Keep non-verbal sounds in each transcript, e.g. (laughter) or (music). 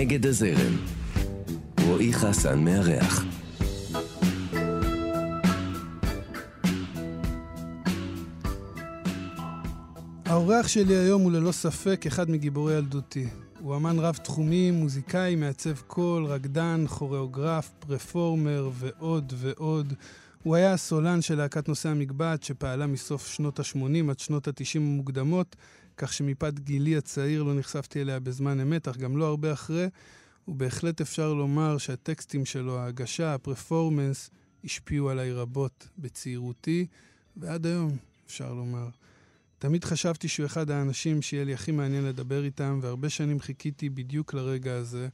נגד הזרם. רועי חסן מארח. האורח שלי היום הוא ללא ספק אחד מגיבורי ילדותי. הוא אמן רב-תחומי, מוזיקאי, מעצב קול, רקדן, כוריאוגרף, פרפורמר ועוד ועוד. הוא היה הסולן של להקת נושא המגבעת שפעלה מסוף שנות ה-80 עד שנות ה-90 המוקדמות, כך שמפאת גילי הצעיר לא נחשפתי אליה בזמן אמת, אך גם לא הרבה אחרי, ובהחלט אפשר לומר שהטקסטים שלו, ההגשה, הפרפורמנס, השפיעו עליי רבות בצעירותי, ועד היום, אפשר לומר. תמיד חשבתי שהוא אחד האנשים שיהיה לי הכי מעניין לדבר איתם, והרבה שנים חיכיתי בדיוק לרגע הזה.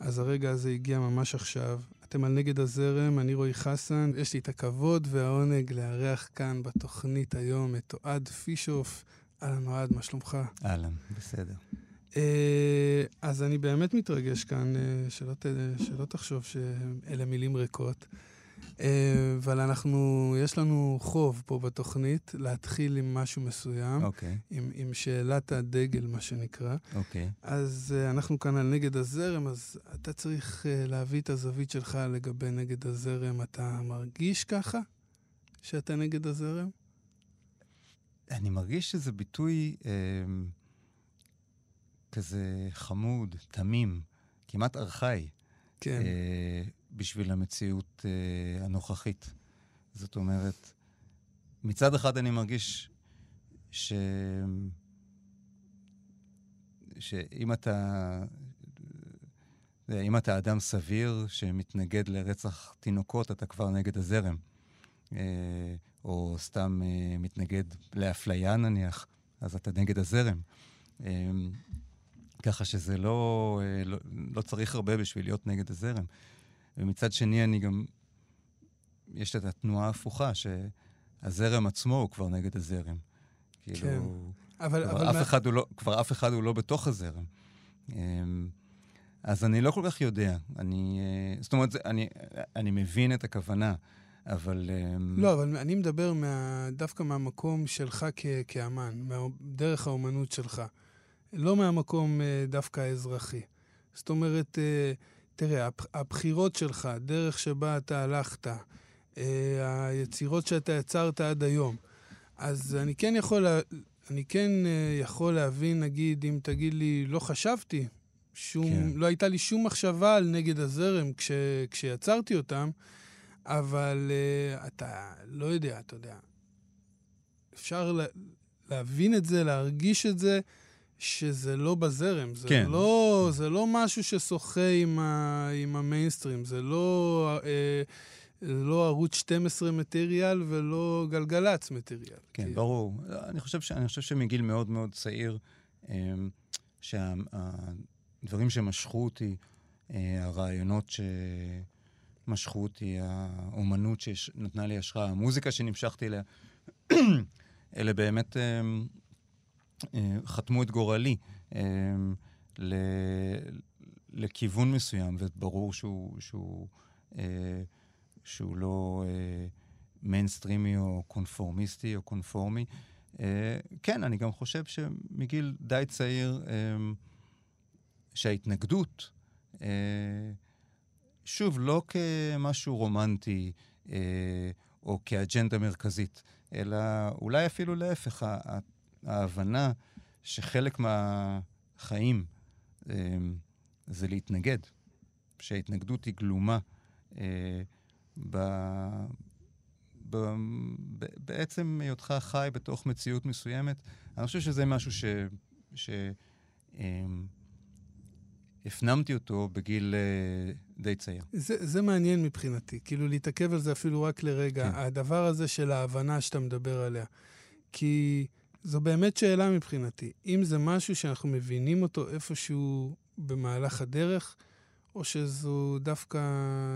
אז הרגע הזה הגיע ממש עכשיו. אתם על נגד הזרם, אני רועי חסן. יש לי את הכבוד והעונג לארח כאן בתוכנית היום את אוהד פישוף. אהלן אוהד, מה שלומך? אהלן, בסדר. אה, אז אני באמת מתרגש כאן, אה, שלא, ת, שלא תחשוב שאלה מילים ריקות. אה, אבל אנחנו, יש לנו חוב פה בתוכנית להתחיל עם משהו מסוים. אוקיי. עם, עם שאלת הדגל, מה שנקרא. אוקיי. אז uh, אנחנו כאן על נגד הזרם, אז אתה צריך uh, להביא את הזווית שלך לגבי נגד הזרם. אתה מרגיש ככה? שאתה נגד הזרם? אני מרגיש שזה ביטוי אה, כזה חמוד, תמים, כמעט ארכאי. כן. אה, בשביל המציאות אה, הנוכחית. זאת אומרת, מצד אחד אני מרגיש ש... שאם אתה... אם אתה אדם סביר שמתנגד לרצח תינוקות, אתה כבר נגד הזרם. אה, או סתם אה, מתנגד לאפליה נניח, אז אתה נגד הזרם. אה, ככה שזה לא, לא, לא צריך הרבה בשביל להיות נגד הזרם. ומצד שני, אני גם... יש את התנועה ההפוכה, שהזרם עצמו הוא כבר נגד הזרם. כאילו, כן. אבל, כבר, אבל אף מה... אחד הוא לא, כבר אף אחד הוא לא בתוך הזרם. אמ, אז אני לא כל כך יודע. אני, אה, זאת אומרת, אני, אני מבין את הכוונה, אבל... אמ, לא, אבל אני מדבר מה, דווקא מהמקום שלך כ, כאמן, דרך האומנות שלך. לא מהמקום אה, דווקא האזרחי. זאת אומרת, אה, תראה, הבחירות שלך, הדרך שבה אתה הלכת, אה, היצירות שאתה יצרת עד היום, אז אני כן יכול, אני כן יכול להבין, נגיד, אם תגיד לי, לא חשבתי, שום, כן. לא הייתה לי שום מחשבה על נגד הזרם כש, כשיצרתי אותם, אבל uh, אתה לא יודע, אתה יודע. אפשר לה, להבין את זה, להרגיש את זה, שזה לא בזרם, זה, כן. לא, זה לא משהו ששוחה עם, ה, עם המיינסטרים, זה לא, אה, לא ערוץ 12 מטריאל ולא גלגלצ מטריאל. כן, כי... ברור. אני חושב, ש, אני חושב שמגיל מאוד מאוד צעיר, אה, שהדברים שמשכו אותי, אה, הרעיונות שמשכו אותי, האומנות שנתנה לי השראה, המוזיקה שנמשכתי אליה, אלה באמת... אה, אה, חתמו את גורלי אה, לכיוון מסוים, וברור שהוא, שהוא, שהוא לא מיינסטרימי או קונפורמיסטי או קונפורמי. כן, אני גם חושב שמגיל די צעיר, שההתנגדות, שוב, לא כמשהו רומנטי או כאג'נדה מרכזית, אלא אולי אפילו להפך, ההבנה שחלק מהחיים אה, זה להתנגד, שההתנגדות היא גלומה אה, ב, ב, ב, בעצם היותך חי בתוך מציאות מסוימת. אני חושב שזה משהו ש... ש אה, הפנמתי אותו בגיל uh, די צעיר. זה, זה מעניין מבחינתי, כאילו להתעכב על זה אפילו רק לרגע, כן. הדבר הזה של ההבנה שאתה מדבר עליה. כי זו באמת שאלה מבחינתי. אם זה משהו שאנחנו מבינים אותו איפשהו במהלך הדרך, או שזו דווקא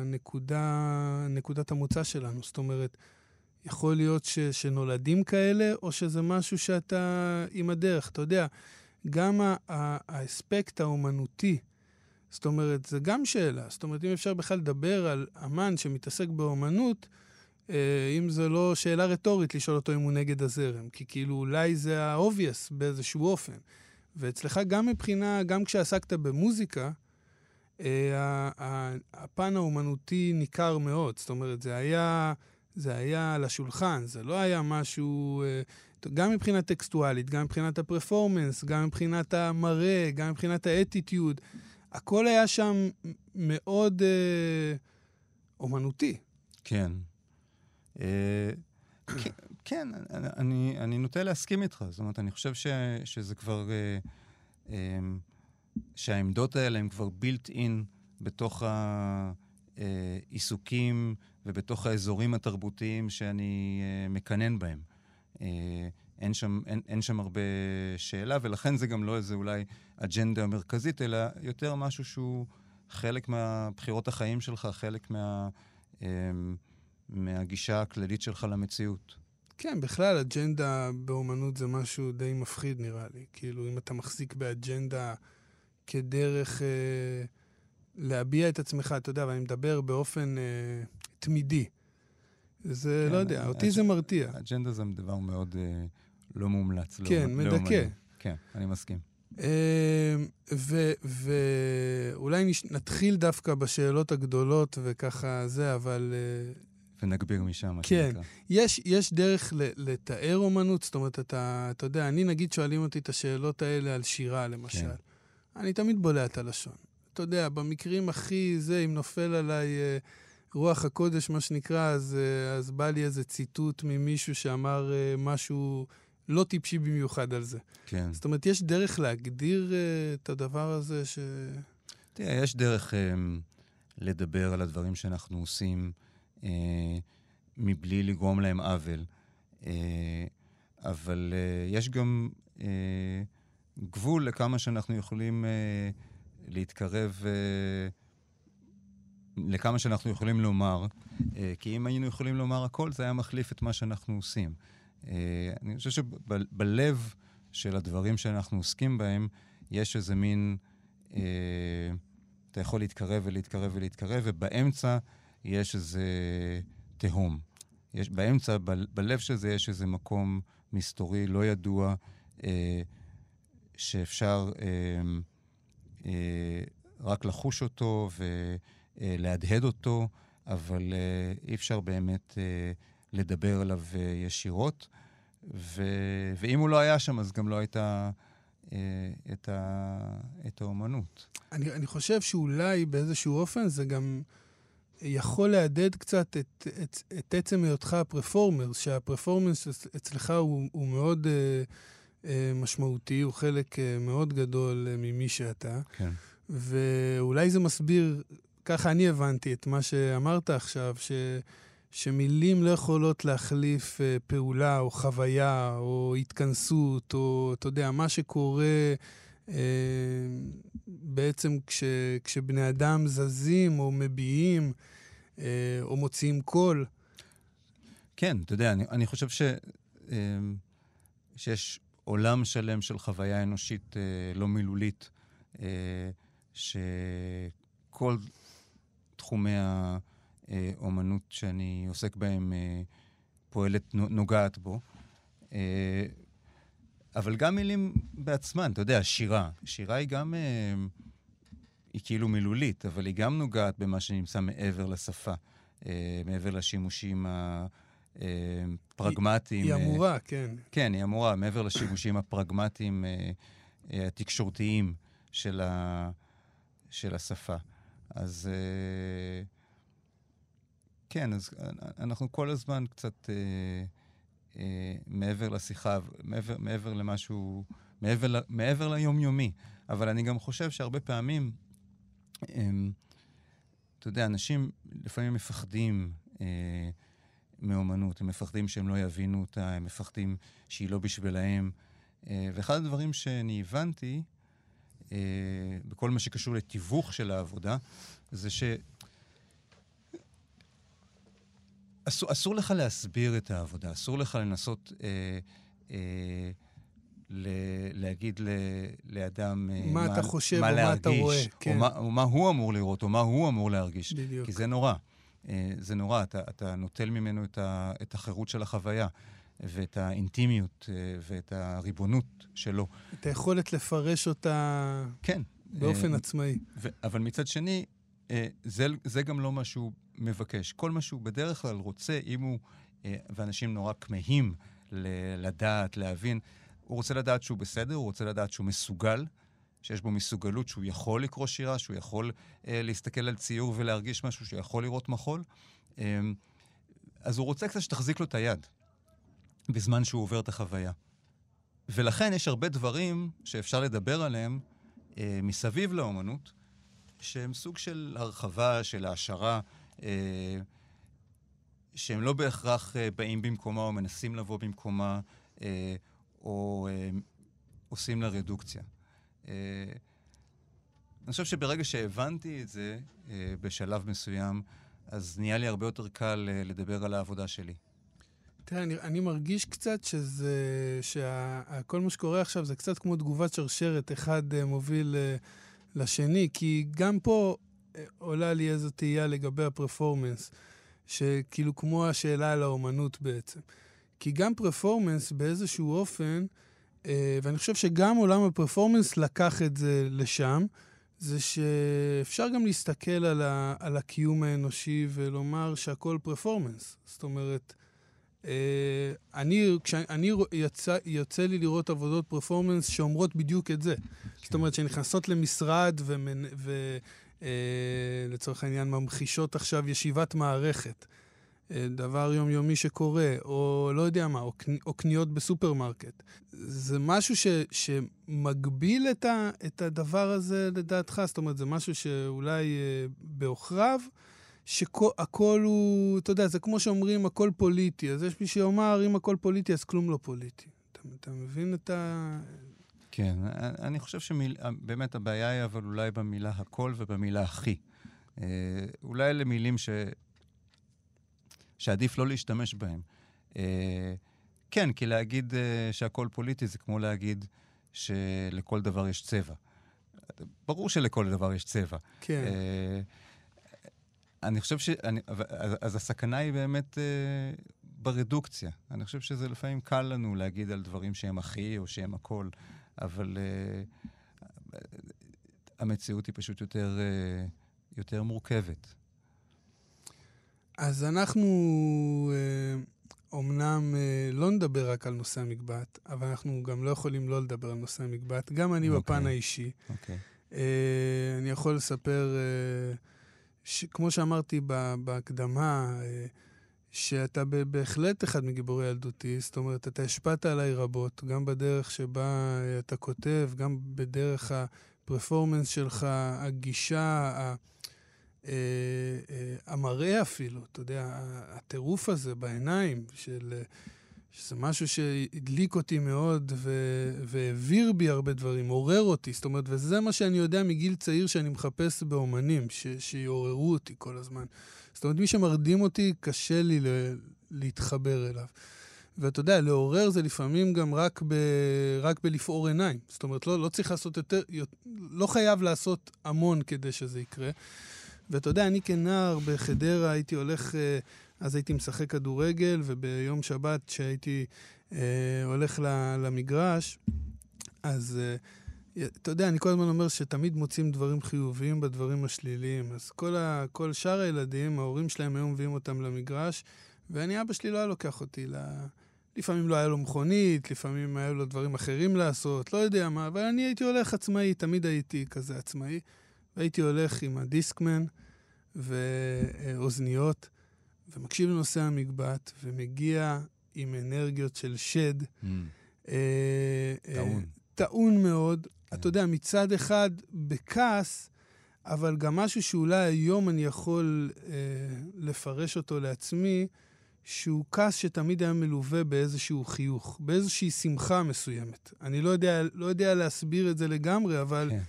נקודה, נקודת המוצא שלנו. זאת אומרת, יכול להיות ש, שנולדים כאלה, או שזה משהו שאתה עם הדרך. אתה יודע, גם האספקט האומנותי, זאת אומרת, זה גם שאלה. זאת אומרת, אם אפשר בכלל לדבר על אמן שמתעסק באומנות, אה, אם זו לא שאלה רטורית לשאול אותו אם הוא נגד הזרם, כי כאילו אולי זה ה-obvious באיזשהו אופן. ואצלך גם מבחינה, גם כשעסקת במוזיקה, אה, הפן האומנותי ניכר מאוד. זאת אומרת, זה היה, זה היה על השולחן, זה לא היה משהו... אה, גם מבחינה טקסטואלית, גם מבחינת הפרפורמנס, גם מבחינת המראה, גם מבחינת האטיטיוד. הכל היה שם מאוד אה, אומנותי. כן. אה, כן, כן אני, אני נוטה להסכים איתך. זאת אומרת, אני חושב ש, שזה כבר... אה, אה, שהעמדות האלה הן כבר built in בתוך העיסוקים ובתוך האזורים התרבותיים שאני אה, מקנן בהם. אין שם, אין, אין שם הרבה שאלה, ולכן זה גם לא איזה אולי אג'נדה מרכזית, אלא יותר משהו שהוא חלק מהבחירות החיים שלך, חלק מה, אה, מהגישה הכללית שלך למציאות. כן, בכלל, אג'נדה באומנות זה משהו די מפחיד, נראה לי. כאילו, אם אתה מחזיק באג'נדה כדרך אה, להביע את עצמך, אתה יודע, ואני מדבר באופן אה, תמידי. זה, כן, לא יודע, אותי זה מרתיע. אג'נדה זה דבר מאוד אה, לא מומלץ. לא כן, לא, מדכא. לא כן, אני מסכים. אה, ואולי נש... נתחיל דווקא בשאלות הגדולות וככה זה, אבל... אה, ונגביר משם, מה כן. שנקרא. יש, יש דרך לתאר אומנות, זאת אומרת, אתה, אתה יודע, אני נגיד שואלים אותי את השאלות האלה על שירה, למשל. כן. אני תמיד בולע את הלשון. אתה יודע, במקרים הכי זה, אם נופל עליי אה, רוח הקודש, מה שנקרא, אז, אה, אז בא לי איזה ציטוט ממישהו שאמר אה, משהו לא טיפשי במיוחד על זה. כן. זאת אומרת, יש דרך להגדיר אה, את הדבר הזה ש... תראה, יש דרך אה, לדבר על הדברים שאנחנו עושים אה, מבלי לגרום להם עוול, אה, אבל אה, יש גם... אה, גבול לכמה שאנחנו יכולים אה, להתקרב, אה, לכמה שאנחנו יכולים לומר, כי אם היינו יכולים לומר הכל, זה היה מחליף את מה שאנחנו עושים. אה, אני חושב שבלב של הדברים שאנחנו עוסקים בהם, יש איזה מין... אה, אתה יכול להתקרב ולהתקרב ולהתקרב, ובאמצע יש איזה תהום. יש, באמצע, ב, בלב של זה, יש איזה מקום מסתורי, לא ידוע, אה, שאפשר אה, אה, רק לחוש אותו ולהדהד אותו, אבל אה, אי אפשר באמת אה, לדבר עליו אה, ישירות. ו... ואם הוא לא היה שם, אז גם לא הייתה אה, את, ה... את האומנות. אני, אני חושב שאולי באיזשהו אופן זה גם יכול להדהד קצת את, את, את עצם היותך הפרפורמר, שהפרפורמנס אצלך הוא, הוא מאוד... אה, אה, משמעותי, הוא חלק אה, מאוד גדול אה, ממי שאתה. כן. ואולי זה מסביר, ככה אני הבנתי את מה שאמרת עכשיו, ש... שמילים לא יכולות להחליף פעולה או חוויה או התכנסות, או אתה יודע, מה שקורה אה, בעצם כש, כשבני אדם זזים או מביעים אה, או מוציאים קול. כן, אתה יודע, אני, אני חושב ש, אה, שיש עולם שלם של חוויה אנושית אה, לא מילולית, אה, שכל תחומי האומנות שאני עוסק בהם אה, פועלת, נוגעת בו. אה, אבל גם מילים בעצמן, אתה יודע, שירה. שירה היא גם, אה, היא כאילו מילולית, אבל היא גם נוגעת במה שנמצא מעבר לשפה, אה, מעבר לשימושים ה... אה, פרגמטיים. היא, היא אמורה, אה, כן. כן, היא אמורה, מעבר לשימושים הפרגמטיים אה, התקשורתיים של, ה, של השפה. אז כן, אז אנחנו כל הזמן קצת מעבר לשיחה, מעבר, מעבר למשהו, מעבר, מעבר ליומיומי. אבל אני גם חושב שהרבה פעמים, אתה יודע, אנשים לפעמים מפחדים מאומנות, הם מפחדים שהם לא יבינו אותה, הם מפחדים שהיא לא בשבילהם. אה, ואחד הדברים שאני הבנתי, אה, בכל מה שקשור לתיווך של העבודה, זה ש... אסור, אסור לך להסביר את העבודה, אסור לך לנסות אה, אה, ל, להגיד ל, לאדם אה, מה, מה אתה חושב מה או להרגיש, מה אתה רואה, כן. או, מה, או מה הוא אמור לראות, או מה הוא אמור להרגיש. בדיוק. כי זה נורא. אה, זה נורא, אתה, אתה נוטל ממנו את, ה, את החירות של החוויה. ואת האינטימיות אה, ואת הריבונות שלו. את היכולת לפרש אותה... כן, באופן אה, עצמאי. ו- אבל מצד שני, אה, זה, זה גם לא מה שהוא מבקש. כל מה שהוא בדרך כלל רוצה, אם הוא, אה, ואנשים נורא כמהים לדעת, להבין, הוא רוצה לדעת שהוא בסדר, הוא רוצה לדעת שהוא מסוגל, שיש בו מסוגלות, שהוא יכול לקרוא שירה, שהוא יכול אה, להסתכל על ציור ולהרגיש משהו, שהוא יכול לראות מחול. אה, אז הוא רוצה קצת שתחזיק לו את היד בזמן שהוא עובר את החוויה. ולכן יש הרבה דברים שאפשר לדבר עליהם אה, מסביב לאומנות, שהם סוג של הרחבה, של העשרה, שהם לא בהכרח אה, באים במקומה או מנסים לבוא במקומה, אה, או אה, עושים לה רדוקציה. אה, אני חושב שברגע שהבנתי את זה אה, בשלב מסוים, אז נהיה לי הרבה יותר קל אה, לדבר על העבודה שלי. תראה, אני, אני מרגיש קצת שזה, שכל מה שקורה עכשיו זה קצת כמו תגובת שרשרת, אחד מוביל לשני, כי גם פה עולה לי איזו תהייה לגבי הפרפורמנס, שכאילו כמו השאלה על האומנות בעצם. כי גם פרפורמנס באיזשהו אופן, uh, ואני חושב שגם עולם הפרפורמנס לקח את זה לשם, זה שאפשר גם להסתכל על, ה, על הקיום האנושי ולומר שהכל פרפורמנס. זאת אומרת, Uh, אני, כשאני יצא, יוצא לי לראות עבודות פרפורמנס שאומרות בדיוק את זה. כן. זאת אומרת, שנכנסות למשרד ולצורך uh, העניין ממחישות עכשיו ישיבת מערכת. Uh, דבר יומיומי שקורה, או לא יודע מה, או, או קניות בסופרמרקט. זה משהו ש, שמגביל את, ה, את הדבר הזה לדעתך? זאת אומרת, זה משהו שאולי uh, בעוכריו, שהכל הוא, אתה יודע, זה כמו שאומרים, הכל פוליטי. אז יש מי שיאמר, אם הכל פוליטי, אז כלום לא פוליטי. אתה, אתה מבין את ה... כן, אני חושב שבאמת הבעיה היא אבל אולי במילה הכל ובמילה הכי. אה, אולי אלה מילים ש... שעדיף לא להשתמש. אה, כן, כי להגיד אה, שהכל פוליטי זה כמו להגיד שלכל דבר יש צבע. ברור שלכל דבר יש צבע. כן. אני חושב ש... אני, אז, אז הסכנה היא באמת אה, ברדוקציה. אני חושב שזה לפעמים קל לנו להגיד על דברים שהם הכי או שהם הכל, אבל אה, המציאות היא פשוט יותר, אה, יותר מורכבת. אז אנחנו אומנם אה, לא נדבר רק על נושא המקבט, אבל אנחנו גם לא יכולים לא לדבר על נושא המקבט, גם אני okay. אוקיי. בפן האישי. Okay. אוקיי. אני יכול לספר... ש, כמו שאמרתי בהקדמה, שאתה בהחלט אחד מגיבורי ילדותי, זאת אומרת, אתה השפעת עליי רבות, גם בדרך שבה אה, אתה כותב, גם בדרך הפרפורמנס שלך, הגישה, אה, המראה אפילו, אתה יודע, הטירוף הזה בעיניים של... שזה משהו שהדליק אותי מאוד ו- והעביר בי הרבה דברים, עורר אותי. זאת אומרת, וזה מה שאני יודע מגיל צעיר שאני מחפש באומנים, ש- שיעוררו אותי כל הזמן. זאת אומרת, מי שמרדים אותי, קשה לי ל- להתחבר אליו. ואתה יודע, לעורר זה לפעמים גם רק, ב- רק בלפעור עיניים. זאת אומרת, לא, לא צריך לעשות יותר, לא חייב לעשות המון כדי שזה יקרה. ואתה יודע, אני כנער בחדרה הייתי הולך... אז הייתי משחק כדורגל, וביום שבת כשהייתי אה, הולך למגרש, אז אה, אתה יודע, אני כל הזמן אומר שתמיד מוצאים דברים חיוביים בדברים השליליים. אז כל, ה, כל שאר הילדים, ההורים שלהם היו מביאים אותם למגרש, ואני, אבא שלי לא היה לוקח אותי ל... לפעמים לא היה לו מכונית, לפעמים היה לו דברים אחרים לעשות, לא יודע מה, אבל אני הייתי הולך עצמאי, תמיד הייתי כזה עצמאי, והייתי הולך עם הדיסקמן ואוזניות, ומקשיב לנושא המקבט, ומגיע עם אנרגיות של שד. Mm. אה, טעון. אה, טעון מאוד. כן. אתה יודע, מצד אחד בכעס, אבל גם משהו שאולי היום אני יכול אה, לפרש אותו לעצמי, שהוא כעס שתמיד היה מלווה באיזשהו חיוך, באיזושהי שמחה מסוימת. אני לא יודע, לא יודע להסביר את זה לגמרי, אבל כן.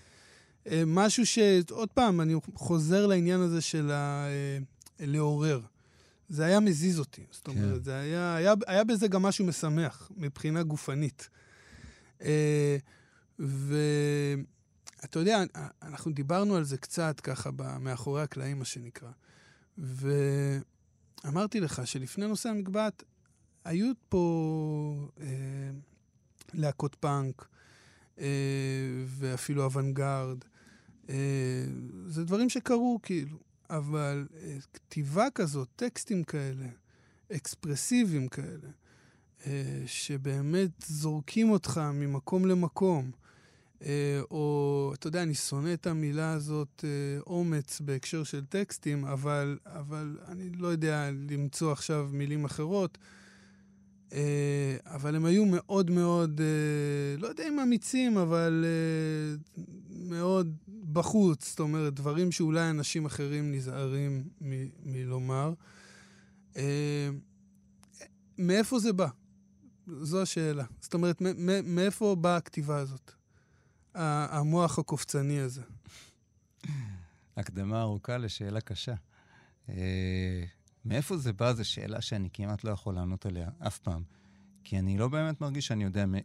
אה, משהו ש... עוד פעם, אני חוזר לעניין הזה של ה... אה, לעורר. זה היה מזיז אותי. זאת כן. אומרת, זה היה, היה, היה בזה גם משהו משמח מבחינה גופנית. אה, ואתה יודע, אנחנו דיברנו על זה קצת ככה מאחורי הקלעים, מה שנקרא. ואמרתי לך שלפני נושא המקבט, היו פה אה, להקות פאנק, אה, ואפילו אוונגרד, אה, זה דברים שקרו, כאילו. אבל אה, כתיבה כזאת, טקסטים כאלה, אקספרסיביים כאלה, אה, שבאמת זורקים אותך ממקום למקום, אה, או, אתה יודע, אני שונא את המילה הזאת, אומץ, בהקשר של טקסטים, אבל, אבל אני לא יודע למצוא עכשיו מילים אחרות. אה, אבל הם היו מאוד מאוד, אה, לא יודע אם אמיצים, אבל אה, מאוד בחוץ. זאת אומרת, דברים שאולי אנשים אחרים נזהרים מ- מלומר. מאיפה זה בא? זו השאלה. זאת אומרת, מאיפה באה הכתיבה הזאת? המוח הקופצני הזה. הקדמה ארוכה לשאלה קשה. מאיפה זה בא? זו שאלה שאני כמעט לא יכול לענות עליה אף פעם. כי אני לא באמת מרגיש שאני יודע מ-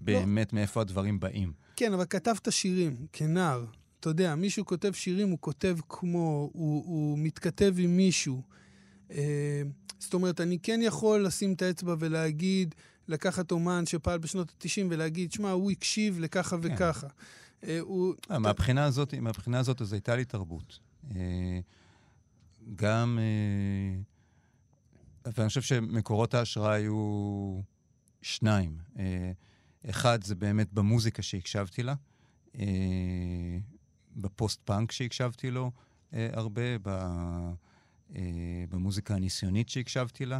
באמת מאיפה הדברים באים. כן, אבל כתבת שירים, כנער. אתה יודע, מישהו כותב שירים, הוא כותב כמו, הוא, הוא מתכתב עם מישהו. אה, זאת אומרת, אני כן יכול לשים את האצבע ולהגיד, לקחת אומן שפעל בשנות ה-90 ולהגיד, שמע, הוא הקשיב לככה כן. וככה. אה, הוא... אה, מהבחינה הזאת, מהבחינה הזאת, אז הייתה לי תרבות. אה, גם... אה, ואני חושב שמקורות ההשראה היו שניים. אה, אחד, זה באמת במוזיקה שהקשבתי לה, אה, ב post-punk שהקשבתי לו אה, הרבה, ב, אה, במוזיקה הניסיונית שהקשבתי לה,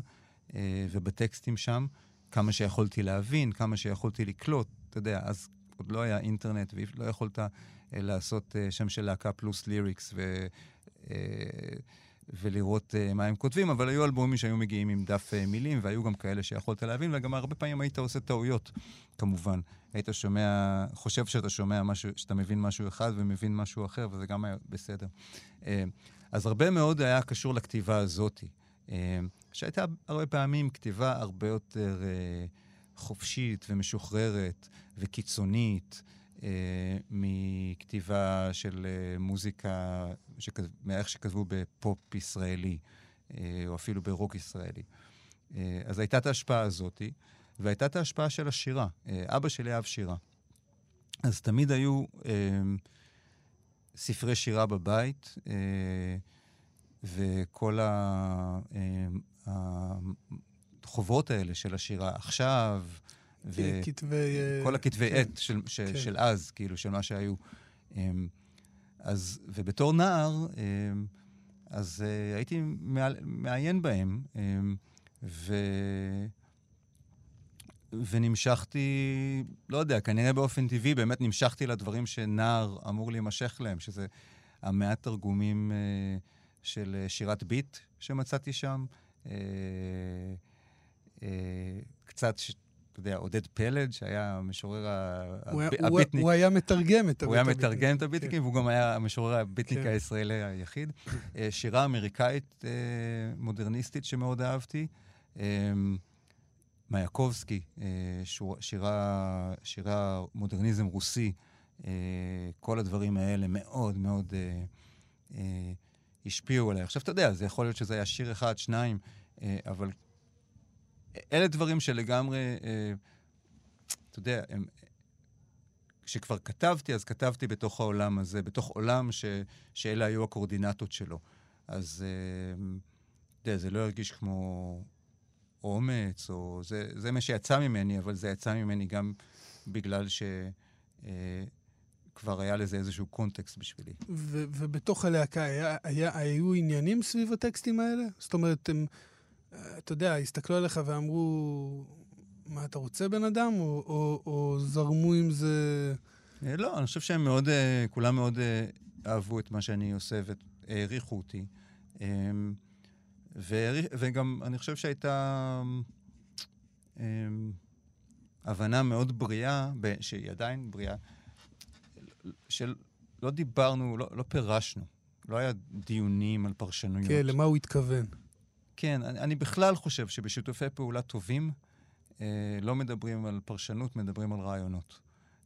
אה, ובטקסטים שם, כמה שיכולתי להבין, כמה שיכולתי לקלוט. אתה יודע, אז עוד לא היה אינטרנט, ולא יכולת אה, לעשות אה, שם של להקה פלוס ליריקס ו... ולראות uh, מה הם כותבים, אבל היו אלבומים שהיו מגיעים עם דף uh, מילים, והיו גם כאלה שיכולת להבין, וגם הרבה פעמים היית עושה טעויות, כמובן. היית שומע, חושב שאתה שומע משהו, שאתה מבין משהו אחד ומבין משהו אחר, וזה גם היה בסדר. Uh, אז הרבה מאוד היה קשור לכתיבה הזאת, uh, שהייתה הרבה פעמים כתיבה הרבה יותר uh, חופשית ומשוחררת וקיצונית. Uh, מכתיבה של uh, מוזיקה, שכ... מאיך שכתבו בפופ ישראלי, uh, או אפילו ברוק ישראלי. Uh, אז הייתה את ההשפעה הזאת, והייתה את ההשפעה של השירה. Uh, אבא שלי אהב שירה. אז תמיד היו uh, ספרי שירה בבית, uh, וכל ה... uh, החוברות האלה של השירה עכשיו, ו... כתבי... כל הכתבי כן, עת של, של, כן. של אז, כאילו, של מה שהיו. אז, ובתור נער, אז הייתי מעיין בהם, ו... ונמשכתי, לא יודע, כנראה באופן טבעי, באמת נמשכתי לדברים שנער אמור להימשך להם, שזה המעט תרגומים של שירת ביט שמצאתי שם. קצת אתה יודע, עודד פלד, שהיה המשורר הביטניק. הוא היה מתרגם את הביטניקים. הוא היה מתרגם את הביטניקים, והוא גם היה המשורר הביטניק הישראלי היחיד. (coughs) שירה אמריקאית מודרניסטית שמאוד אהבתי. מייקובסקי, שירה, שירה מודרניזם רוסי, כל הדברים האלה מאוד מאוד השפיעו עליי. עכשיו, אתה יודע, זה יכול להיות שזה היה שיר אחד, שניים, אבל אלה דברים שלגמרי, אה, אתה יודע, הם, כשכבר כתבתי, אז כתבתי בתוך העולם הזה, בתוך עולם ש, שאלה היו הקורדינטות שלו. אז אה, אתה יודע, זה לא הרגיש כמו אומץ, או זה, זה מה שיצא ממני, אבל זה יצא ממני גם בגלל ש... אה, כבר היה לזה איזשהו קונטקסט בשבילי. ו- ובתוך הלהקה היה, היה, היו עניינים סביב הטקסטים האלה? זאת אומרת, הם... אתה יודע, הסתכלו עליך ואמרו, מה אתה רוצה בן אדם, או, או, או זרמו עם זה? לא, אני חושב שהם מאוד, אה, כולם מאוד אה, אהבו את מה שאני עושה והעריכו אותי. אמ, וגם אני חושב שהייתה אמ, הבנה מאוד בריאה, שהיא עדיין בריאה, של לא דיברנו, לא, לא פירשנו. לא היה דיונים על פרשנויות. כן, למה הוא התכוון? כן, אני, אני בכלל חושב שבשיתופי פעולה טובים אה, לא מדברים על פרשנות, מדברים על רעיונות.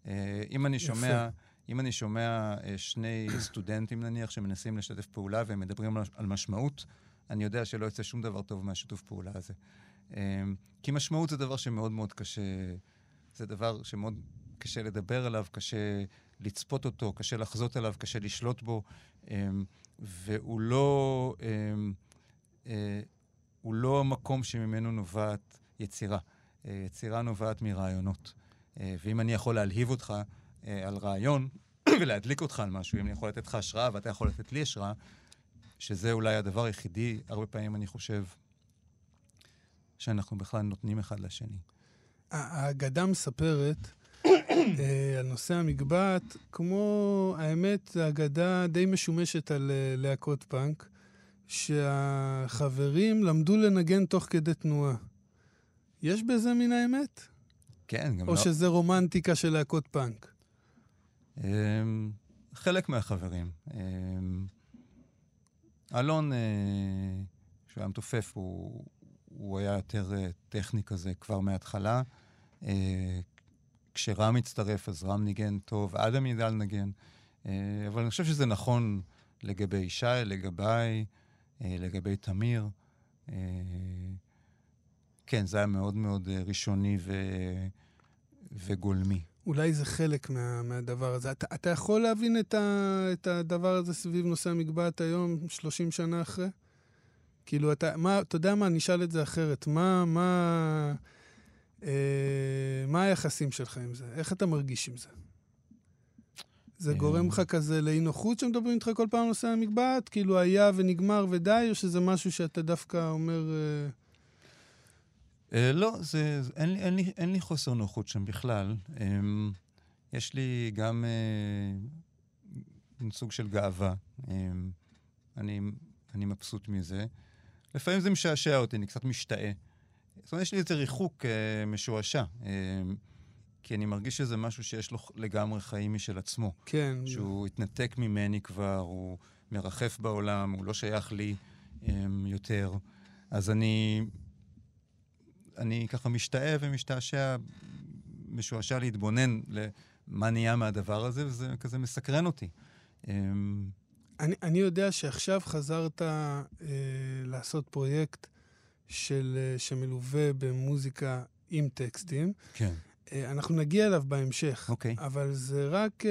אה, אם אני שומע... יפה. אם אני שומע אה, שני (coughs) סטודנטים, נניח, שמנסים לשתף פעולה והם מדברים על, משמעות, אני יודע שלא יוצא שום דבר טוב מהשיתוף פעולה הזה. אה, כי משמעות זה דבר שמאוד מאוד קשה, זה דבר שמאוד קשה לדבר עליו, קשה לצפות אותו, קשה לחזות עליו, קשה לשלוט בו, אמ, והוא לא, אה, הוא לא המקום שממנו נובעת יצירה. אה, יצירה נובעת מרעיונות. אה, ואם אני יכול להלהיב אותך על רעיון (coughs) ולהדליק אותך על משהו, אם אני יכול לתת לך השראה ואתה יכול לתת לי השראה, שזה אולי הדבר היחידי, הרבה פעמים אני חושב, שאנחנו בכלל נותנים אחד לשני. האגדה מספרת (coughs) אה, על נושא המגבעת, כמו, האמת, זו אגדה די משומשת על אה, להקות פאנק, שהחברים למדו לנגן תוך כדי תנועה. יש בזה מן האמת? כן, גם או לא... או שזה רומנטיקה של להקות פאנק? אמ, חלק מהחברים. אמ, אלון, אה, שהוא היה מתופף, הוא, הוא היה יותר טכני כזה כבר מההתחלה. כשרם הצטרף, אז רם ניגן טוב, אדם ידע לנגן. אה, אבל אני חושב שזה נכון לגבי ישי, לגביי, אה, לגבי תמיר. אה, כן, זה היה מאוד מאוד ראשוני ו... וגולמי. אולי זה חלק מה, מהדבר הזה. אתה, אתה יכול להבין את, ה, את הדבר הזה סביב נושא המגבעת היום, 30 שנה אחרי? כאילו, אתה, מה, אתה יודע מה, אני אשאל את זה אחרת. מה, מה, אה, מה היחסים שלך עם זה? איך אתה מרגיש עם זה? זה אה, גורם לך כזה לאי נוחות שמדברים איתך כל פעם על נושא המגבעת? כאילו היה ונגמר ודי, או שזה משהו שאתה דווקא אומר... אה... אה, לא, זה, אין, לי, אין, לי, אין לי חוסר נוחות שם בכלל. אה, יש לי גם סוג של גאווה. אה, אני, אני מבסוט מזה. לפעמים זה משעשע אותי, אני קצת משתאה. זאת אומרת, יש לי איזה ריחוק משועשע. כי אני מרגיש שזה משהו שיש לו לגמרי חיים משל עצמו. כן. שהוא התנתק ממני כבר, הוא מרחף בעולם, הוא לא שייך לי אה, יותר. אז אני, אני ככה משתאה ומשתעשע, משועשע להתבונן למה נהיה מהדבר הזה, וזה כזה מסקרן אותי. אה, אני, אני יודע שעכשיו חזרת אה, לעשות פרויקט של, אה, שמלווה במוזיקה עם טקסטים. כן. אה, אנחנו נגיע אליו בהמשך. אוקיי. אבל זה רק uh,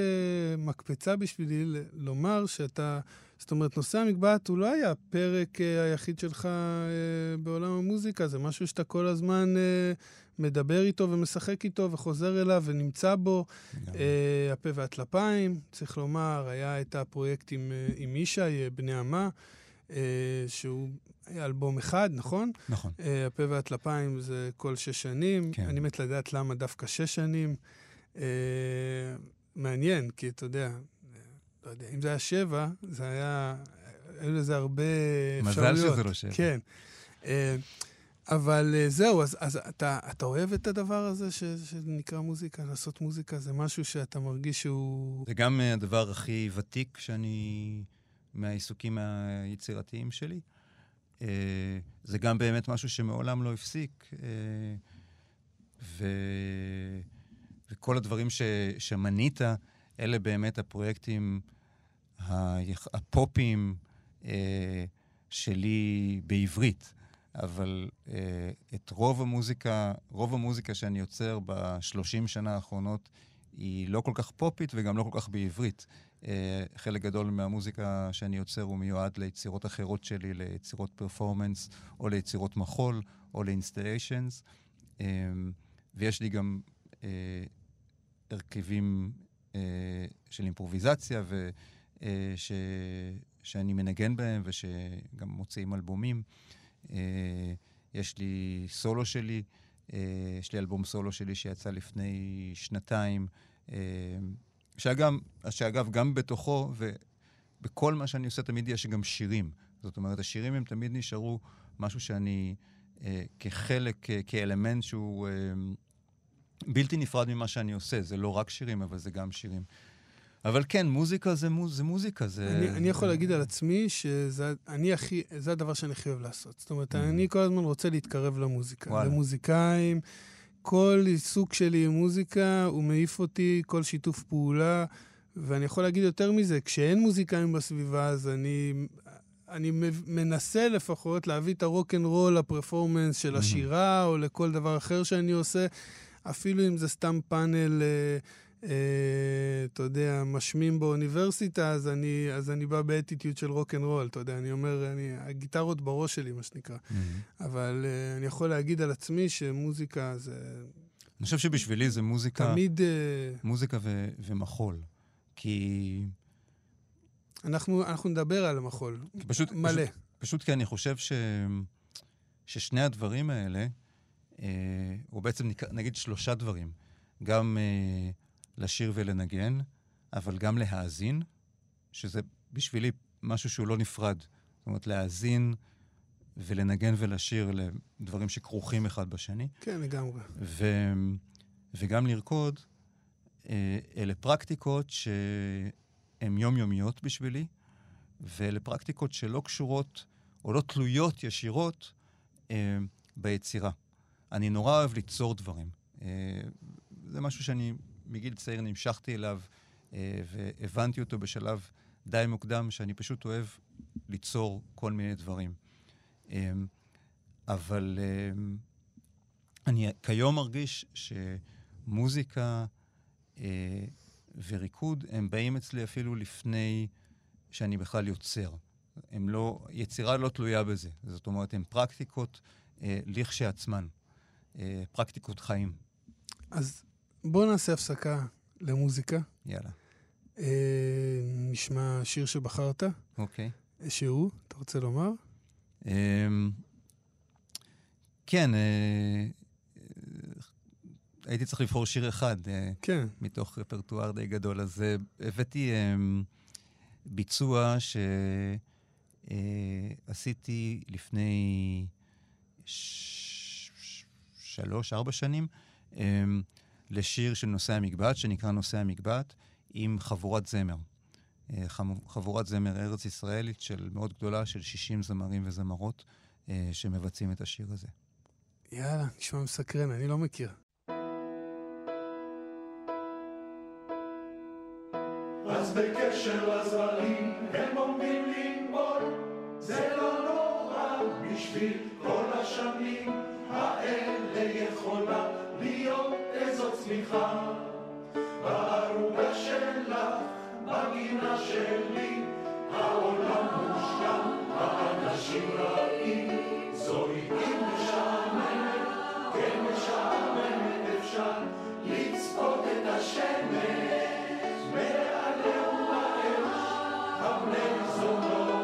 מקפצה בשבילי לומר שאתה... זאת אומרת, נושא המגבעת הוא לא היה הפרק uh, היחיד שלך uh, בעולם המוזיקה, זה משהו שאתה כל הזמן uh, מדבר איתו ומשחק איתו וחוזר אליו ונמצא בו. Uh, הפה והטלפיים, צריך לומר, היה את הפרויקט עם, uh, עם ישי, בני עמה, uh, שהוא אלבום אחד, נכון? נכון. Uh, הפה והטלפיים זה כל שש שנים. כן. אני מת לדעת למה דווקא שש שנים. Uh, מעניין, כי אתה יודע, לא יודע, אם זה היה שבע, זה היה... היו לזה הרבה אפשרויות. מזל שזה לא שבע. כן. Uh, אבל זהו, אז, אז אתה, אתה אוהב את הדבר הזה ש, שנקרא מוזיקה, לעשות מוזיקה? זה משהו שאתה מרגיש שהוא... זה גם הדבר הכי ותיק שאני... מהעיסוקים היצירתיים שלי. אה, זה גם באמת משהו שמעולם לא הפסיק. אה, ו... וכל הדברים ש... שמנית, אלה באמת הפרויקטים הפופיים אה, שלי בעברית. אבל אה, את רוב המוזיקה, רוב המוזיקה שאני יוצר בשלושים שנה האחרונות היא לא כל כך פופית וגם לא כל כך בעברית. אה, חלק גדול מהמוזיקה שאני יוצר הוא מיועד ליצירות אחרות שלי, ליצירות פרפורמנס, או ליצירות מחול, או לאינסטליישנס. אה, ויש לי גם אה, הרכבים של אימפרוביזציה, ו, ש, שאני מנגן בהם ושגם מוציאים אלבומים. יש לי סולו שלי, יש לי אלבום סולו שלי שיצא לפני שנתיים. שאגב, שאגב, גם בתוכו ובכל מה שאני עושה תמיד יש גם שירים. זאת אומרת, השירים הם תמיד נשארו משהו שאני אה, כחלק, אה, כאלמנט שהוא אה, בלתי נפרד ממה שאני עושה. זה לא רק שירים, אבל זה גם שירים. אבל כן, מוזיקה זה, מוז, זה מוזיקה, זה... אני, אני יכול להגיד על עצמי שזה אני הכי, זה הדבר שאני הכי אוהב לעשות. זאת אומרת, mm. אני כל הזמן רוצה להתקרב למוזיקה. וואלה. למוזיקאים. כל עיסוק שלי עם מוזיקה, הוא מעיף אותי, כל שיתוף פעולה, ואני יכול להגיד יותר מזה, כשאין מוזיקאים בסביבה, אז אני, אני מנסה לפחות להביא את הרוקנרול לפרפורמנס של השירה, או לכל דבר אחר שאני עושה. אפילו אם זה סתם פאנל, אה, אתה יודע, משמים באוניברסיטה, אז אני, אז אני בא ב attitude של rock and roll, אתה יודע, אני אומר, אני, הגיטרות בראש שלי, מה שנקרא. Mm-hmm. אבל אה, אני יכול להגיד על עצמי שמוזיקה זה... אני חושב שבשבילי זה מוזיקה, תמיד... אה, מוזיקה ו- ומחול. כי... אנחנו, אנחנו נדבר על המחול. פשוט, מלא. פשוט, פשוט כי אני חושב ש... ששני הדברים האלה, אה, או בעצם נק... נגיד שלושה דברים, גם אה, לשיר ולנגן, אבל גם להאזין, שזה בשבילי משהו שהוא לא נפרד. זאת אומרת, להאזין ולנגן ולשיר אלה דברים שכרוכים אחד בשני. כן, לגמרי. ו... וגם לרקוד, אה, אלה פרקטיקות שהן יומיומיות בשבילי, ואלה פרקטיקות שלא קשורות או לא תלויות ישירות אה, ביצירה. אני נורא אוהב ליצור דברים. אה, זה משהו שאני מגיל צעיר נמשכתי אליו, אה, והבנתי אותו בשלב די מוקדם, שאני פשוט אוהב ליצור כל מיני דברים. אה, אבל אה, אני כיום מרגיש שמוזיקה וריקוד, הם באים אצלי אפילו לפני שאני בכלל יוצר. הם לא, יצירה לא תלויה בזה. זאת אומרת, הן פרקטיקות אה, לכשעצמן, אה, פרקטיקות חיים. אז בואו נעשה הפסקה למוזיקה. יאללה. אה, נשמע שיר שבחרת, אוקיי. שהוא, אתה רוצה לומר? אה, כן, אה, אה, הייתי צריך לבחור שיר אחד. אה, כן. מתוך רפרטואר די גדול. אז uh, הבאתי um, ביצוע שעשיתי לפני ש... שלוש, ארבע שנים, um, לשיר של נושא המקבט, שנקרא נושא המקבט, עם חבורת זמר. Uh, חבורת זמר ארץ ישראלית של מאוד גדולה, של 60 זמרים וזמרות, uh, שמבצעים את השיר הזה. יאללה, נשמע מסקרן, אני לא מכיר. אז בקשר לזרעים הם עומדים לנבול, זה לא נורא בשביל כל השנים האלה יכולה להיות איזו צמיחה. בערוגה שלך, בגינה שלי, העולם מושלם, האנשים רעים, זוהי עיר משעממת, כן משעממת אפשר לצפות את השמש. מעלינו באש, הבני זונות,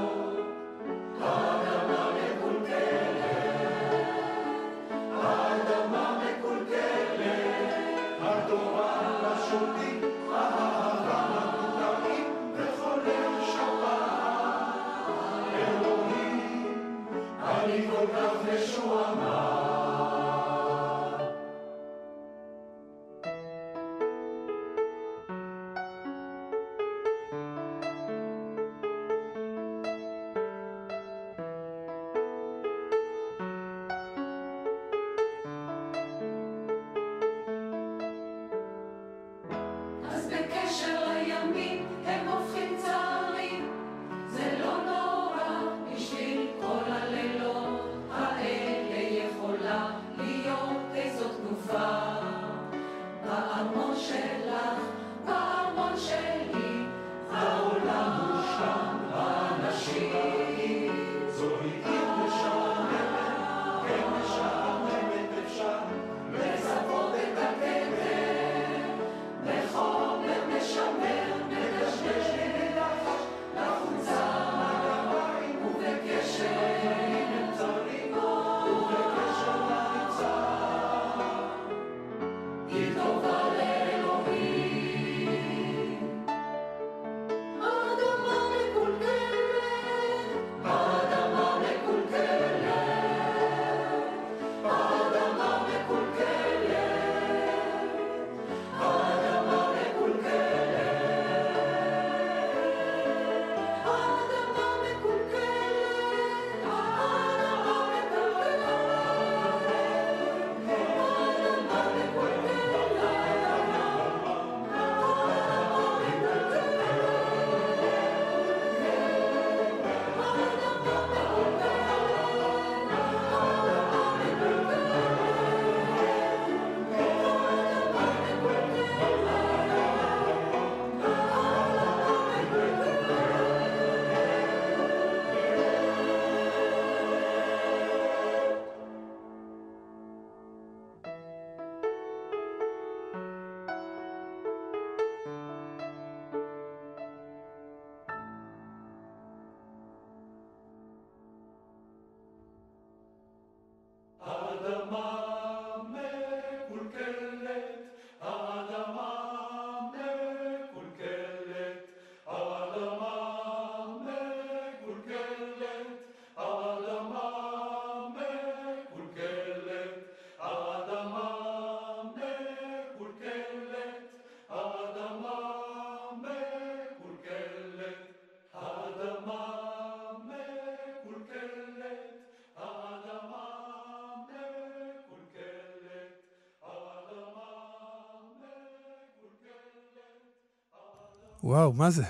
וואו, מה זה?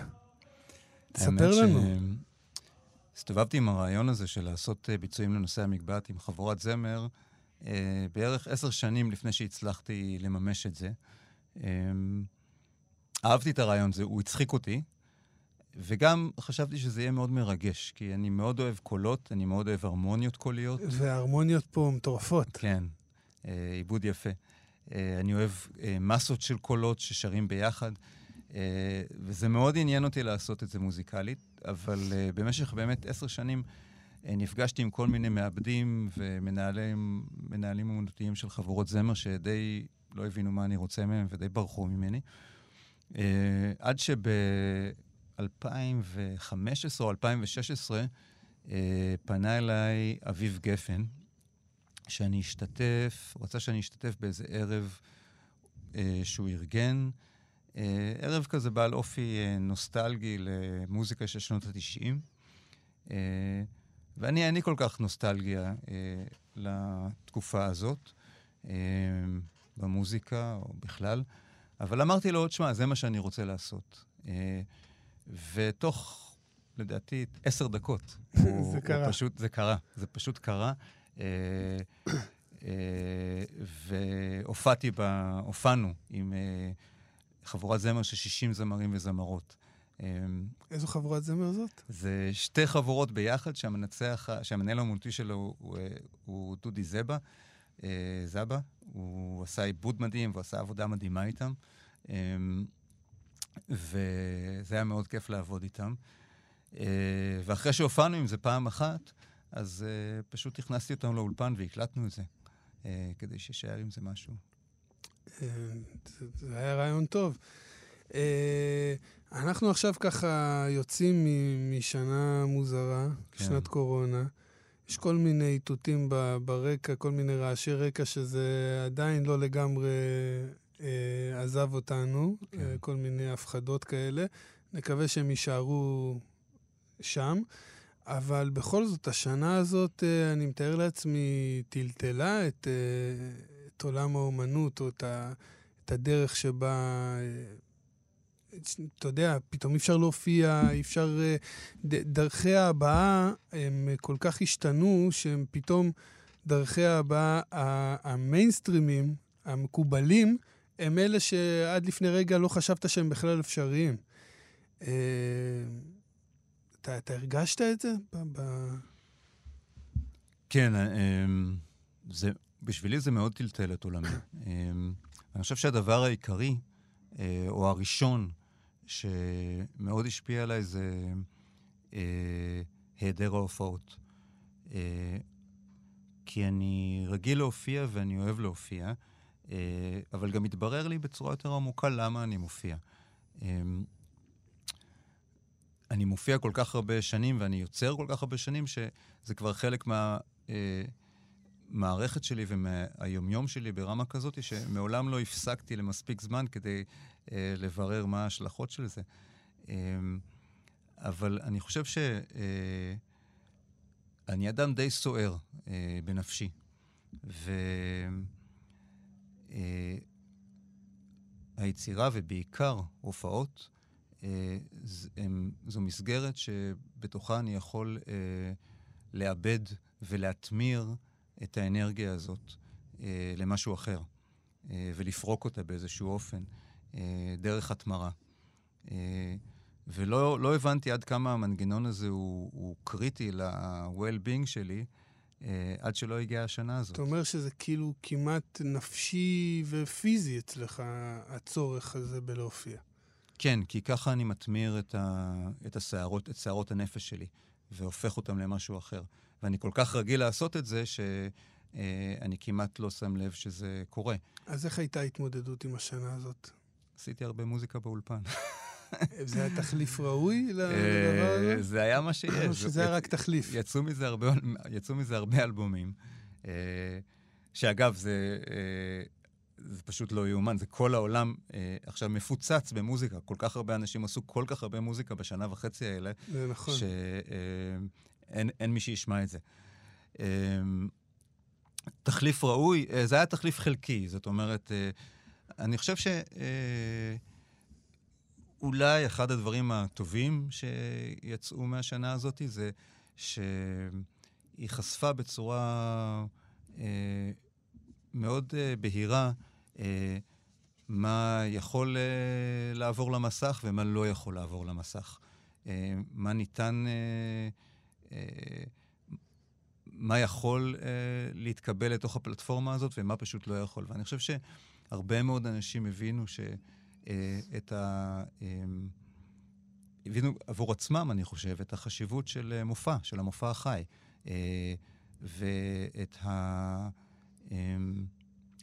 תספר לנו. הסתובבתי עם הרעיון הזה של לעשות אה, ביצועים לנושא המגבעת עם חבורת זמר אה, בערך עשר שנים לפני שהצלחתי לממש את זה. אה, אהבתי את הרעיון הזה, הוא הצחיק אותי, וגם חשבתי שזה יהיה מאוד מרגש, כי אני מאוד אוהב קולות, אני מאוד אוהב הרמוניות קוליות. וההרמוניות פה מטורפות. כן, אה, עיבוד יפה. אני אוהב מסות של קולות ששרים ביחד, וזה מאוד עניין אותי לעשות את זה מוזיקלית, אבל אה, במשך באמת עשר שנים אה, נפגשתי עם כל מיני מעבדים ומנהלים אומנותיים של חבורות זמר שדי לא הבינו מה אני רוצה מהם ודי ברחו ממני. אה, עד שב-2015 או 2016 אה, פנה אליי אביב גפן, שאני אשתתף, רצה שאני אשתתף באיזה ערב אה, שהוא ארגן. אה, ערב כזה בעל אופי אה, נוסטלגי למוזיקה של שנות ה-90. אה, ואני, אין לי כל כך נוסטלגיה אה, לתקופה הזאת, אה, במוזיקה או בכלל, אבל אמרתי לו, תשמע, זה מה שאני רוצה לעשות. אה, ותוך, לדעתי, עשר דקות. (laughs) הוא, זה קרה. הוא פשוט, זה קרה, זה פשוט קרה. אה, אה, והופעתי, הופענו עם אה, חבורת זמר של 60 זמרים וזמרות. אה, איזו חבורת זמר זאת? זה שתי חבורות ביחד, שהמנצח, שהמנהל האומנותי שלו הוא, הוא, הוא דודי זבה, אה, זבה. הוא עשה עיבוד מדהים והוא עשה עבודה מדהימה איתם. אה, וזה היה מאוד כיף לעבוד איתם. אה, ואחרי שהופענו עם זה פעם אחת, אז אה, פשוט הכנסתי אותם לאולפן והקלטנו את זה, כדי שישאר עם זה משהו. אה, זה היה רעיון טוב. אה, אנחנו עכשיו ככה יוצאים משנה מוזרה, כן. שנת קורונה. יש כל מיני איתותים ברקע, כל מיני רעשי רקע שזה עדיין לא לגמרי אה, עזב אותנו, כן. אה, כל מיני הפחדות כאלה. נקווה שהם יישארו שם. אבל בכל זאת, השנה הזאת, אה, אני מתאר לעצמי, טלטלה את, אה, את עולם האומנות, או את, ה, את הדרך שבה, אה, אתה יודע, פתאום אי אפשר להופיע, אי אפשר... אה, דרכי ההבעה הם כל כך השתנו, שהם פתאום, דרכי ההבעה המיינסטרימים, המקובלים, הם אלה שעד לפני רגע לא חשבת שהם בכלל אפשריים. אה, אתה, אתה הרגשת את זה? ב- ב- כן, זה, בשבילי זה מאוד טלטל את עולמי. (coughs) אמ, אני חושב שהדבר העיקרי, אה, או הראשון, שמאוד השפיע עליי זה אה, היעדר ההופעות. אה, כי אני רגיל להופיע ואני אוהב להופיע, אבל גם התברר לי בצורה יותר עמוקה למה אני מופיע. אמ, אני מופיע כל כך הרבה שנים ואני יוצר כל כך הרבה שנים, שזה כבר חלק מהמערכת שלי ומהיומיום שלי ברמה כזאת, שמעולם לא הפסקתי למספיק זמן כדי אה, לברר מה ההשלכות של זה. אה, אבל אני חושב שאני אה, אדם די סוער אה, בנפשי. ו... אה, ובעיקר הופעות, אה, ז- הם, זו מסגרת שבתוכה אני יכול אה, לאבד ולהתמיר את האנרגיה הזאת אה, למשהו אחר, אה, ולפרוק אותה באיזשהו אופן, אה, דרך התמרה. אה, ולא לא הבנתי עד כמה המנגנון הזה הוא, הוא קריטי ל-well-being שלי, אה, עד שלא הגיעה השנה הזאת. אתה אומר שזה כאילו כמעט נפשי ופיזי אצלך, הצורך הזה בלהופיע. כן, כי ככה אני מתמיר את, ה... את השערות, את שערות הנפש שלי, והופך אותם למשהו אחר. ואני כל כך רגיל לעשות את זה, שאני כמעט לא שם לב שזה קורה. אז איך הייתה ההתמודדות עם השנה הזאת? עשיתי הרבה מוזיקה באולפן. (laughs) זה היה תחליף ראוי לדבר אה, הזה? זה היה מה שיש. או (coughs) שזה היה רק תחליף? יצאו מזה הרבה, יצאו מזה הרבה אלבומים. אה, שאגב, זה, אה, זה פשוט לא יאומן, זה כל העולם אה, עכשיו מפוצץ במוזיקה. כל כך הרבה אנשים עשו כל כך הרבה מוזיקה בשנה וחצי האלה, זה נכון. שאין אין מי שישמע את זה. אה, תחליף ראוי, אה, זה היה תחליף חלקי, זאת אומרת, אה, אני חושב ש... אה, אחד הדברים הטובים שיצאו מהשנה הזאת זה שהיא חשפה בצורה מאוד בהירה מה יכול לעבור למסך ומה לא יכול לעבור למסך. מה ניתן... מה יכול אה, להתקבל לתוך הפלטפורמה הזאת ומה פשוט לא יכול. ואני חושב שהרבה מאוד אנשים הבינו ש... אה, ה... אה, הבינו עבור עצמם, אני חושב, את החשיבות של אה, מופע, של המופע החי, ואת ה...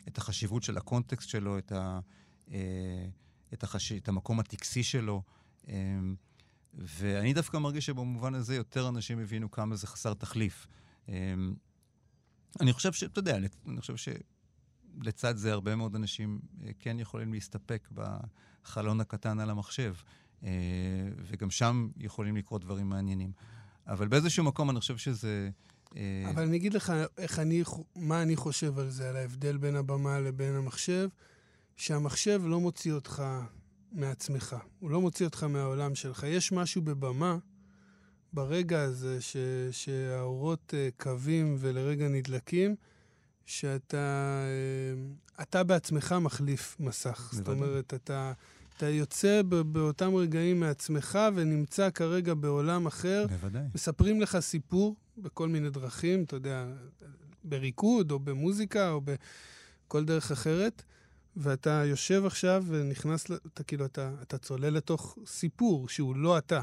את החשיבות של הקונטקסט שלו, את, ה... את, החש... את המקום הטקסי שלו. ואני דווקא מרגיש שבמובן הזה יותר אנשים הבינו כמה זה חסר תחליף. אני חושב ש... אתה יודע, אני חושב ש... לצד זה הרבה מאוד אנשים אה, כן יכולים להסתפק בחלון הקטן על המחשב, אה, וגם שם יכולים לקרות דברים מעניינים. אבל באיזשהו מקום אני חושב שזה... אה, אבל אני אגיד לך איך אני, מה אני חושב על זה, על ההבדל בין הבמה לבין המחשב, שהמחשב לא מוציא אותך מעצמך, הוא לא מוציא אותך מהעולם שלך. יש משהו בבמה, ברגע הזה ש, שהאורות קווים ולרגע נדלקים, שאתה אה, אתה בעצמך מחליף מסך. זאת אומרת, אתה, אתה יוצא באותם רגעים מעצמך ונמצא כרגע בעולם אחר. בוודאי. מספרים לך סיפור בכל מיני דרכים, אתה יודע, בריקוד או במוזיקה או בכל דרך אחרת, ואתה יושב עכשיו ונכנס, אתה כאילו, אתה, אתה צולל לתוך סיפור שהוא לא אתה.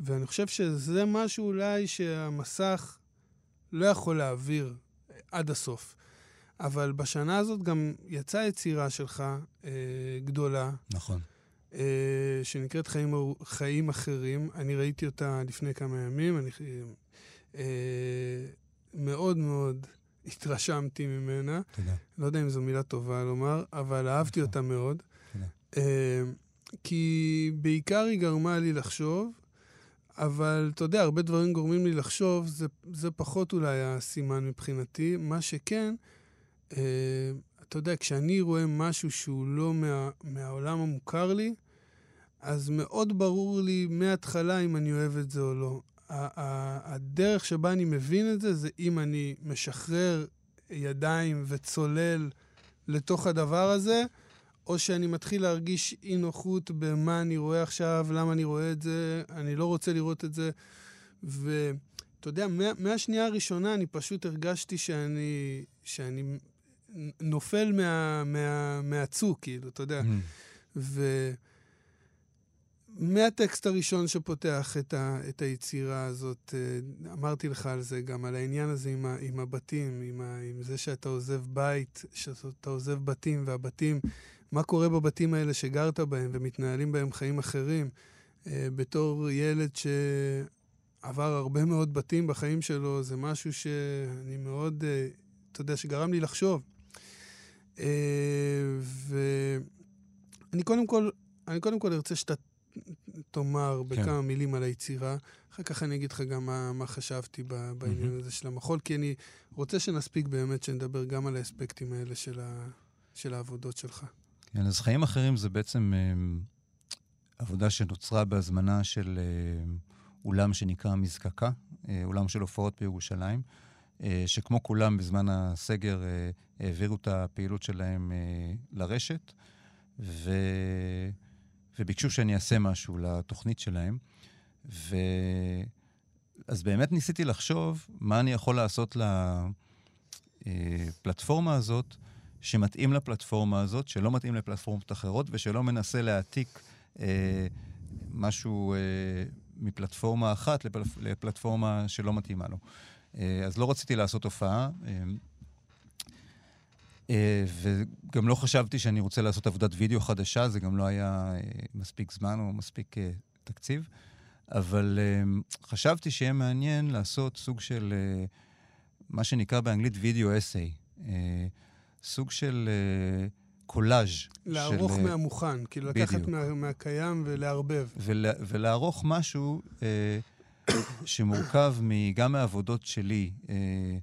ואני חושב שזה משהו אולי שהמסך לא יכול להעביר עד הסוף. אבל בשנה הזאת גם יצאה יצירה שלך אה, גדולה. נכון. אה, שנקראת חיים, חיים אחרים. אני ראיתי אותה לפני כמה ימים. אני אה, מאוד מאוד התרשמתי ממנה. תודה. לא יודע אם זו מילה טובה לומר, אבל אהבתי אותה מאוד. תודה. אה, כי בעיקר היא גרמה לי לחשוב, אבל אתה יודע, הרבה דברים גורמים לי לחשוב, זה, זה פחות אולי הסימן מבחינתי. מה שכן, אה, אתה יודע, כשאני רואה משהו שהוא לא מה, מהעולם המוכר לי, אז מאוד ברור לי מההתחלה אם אני אוהב את זה או לא. הדרך שבה אני מבין את זה, זה אם אני משחרר ידיים וצולל לתוך הדבר הזה, או שאני מתחיל להרגיש אי נוחות במה אני רואה עכשיו, למה אני רואה את זה, אני לא רוצה לראות את זה. ואתה יודע, מה, מהשנייה הראשונה אני פשוט הרגשתי שאני, שאני נופל מה, מה, מהצוק, כאילו, אתה יודע. Mm. ומהטקסט הראשון שפותח את, ה, את היצירה הזאת, אה, אמרתי לך על זה, גם על העניין הזה עם, ה, עם הבתים, עם, ה, עם זה שאתה עוזב בית, שאתה עוזב בתים, והבתים, מה קורה בבתים האלה שגרת בהם ומתנהלים בהם חיים אחרים. אה, בתור ילד שעבר הרבה מאוד בתים בחיים שלו, זה משהו שאני מאוד, אה, אתה יודע, שגרם לי לחשוב. ואני קודם כל, אני קודם כל ארצה שאתה תאמר כן. בכמה מילים על היצירה, אחר כך אני אגיד לך גם מה, מה חשבתי בעניין mm-hmm. הזה של המחול, כי אני רוצה שנספיק באמת שנדבר גם על האספקטים האלה של, ה, של העבודות שלך. כן, אז חיים אחרים זה בעצם אה, עבודה שנוצרה בהזמנה של אה, אולם שנקרא מזקקה, אה, אולם של הופעות בירושלים. שכמו כולם בזמן הסגר העבירו את הפעילות שלהם לרשת, ו... וביקשו שאני אעשה משהו לתוכנית שלהם. ו... אז באמת ניסיתי לחשוב מה אני יכול לעשות לפלטפורמה הזאת, שמתאים לפלטפורמה הזאת, שלא מתאים לפלטפורמות אחרות, ושלא מנסה להעתיק אה, משהו אה, מפלטפורמה אחת לפלט... לפלטפורמה שלא מתאימה לו. אה, אז לא רציתי לעשות הופעה, אה, אה, וגם לא חשבתי שאני רוצה לעשות עבודת וידאו חדשה, זה גם לא היה מספיק זמן או מספיק תקציב, אבל חשבתי שיהיה מעניין לעשות סוג של מה שנקרא באנגלית וידאו אסיי, סוג של קולאז'. לערוך של... מהמוכן, כאילו לקחת מה, מהקיים ולערבב. ול, ולערוך משהו... שמורכב גם מעבודות שלי, אה, אה,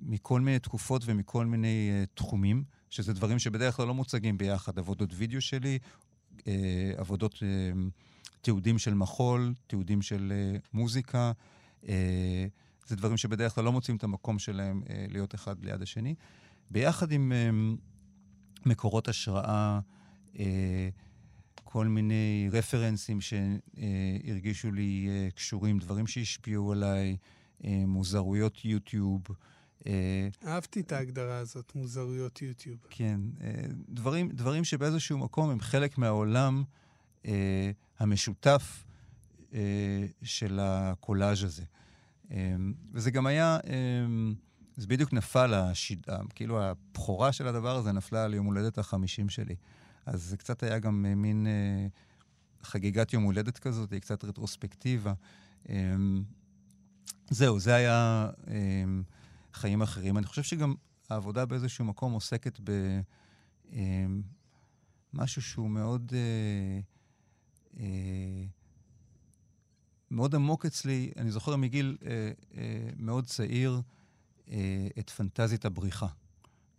מכל מיני תקופות ומכל מיני אה, תחומים, שזה דברים שבדרך כלל לא מוצגים ביחד. עבודות וידאו שלי, אה, עבודות, אה, תיעודים של מחול, תיעודים של אה, מוזיקה. אה, זה דברים שבדרך כלל לא מוצאים את המקום שלהם אה, להיות אחד ליד השני. ביחד עם אה, מקורות השראה, אה, כל מיני רפרנסים שהרגישו לי אה, קשורים, דברים שהשפיעו עליי, אה, מוזרויות יוטיוב. אה, אהבתי את ההגדרה הזאת, מוזרויות יוטיוב. כן, דברים, דברים שבאיזשהו מקום הם חלק מהעולם המשותף של הקולאז' הזה. וזה גם היה, זה בדיוק נפל, השיד, כאילו הבכורה של הדבר הזה נפלה על יום הולדת החמישים שלי. אז זה קצת היה גם אה, מין אה, חגיגת יום הולדת כזאת, קצת רטרוספקטיבה. זהו, זה היה אה, חיים אחרים. אני חושב שגם העבודה באיזשהו מקום עוסקת במשהו אה, שהוא מאוד... אה, אה, מאוד עמוק אצלי, אני זוכר מגיל אה, אה, מאוד צעיר, אה, את פנטזיית הבריחה.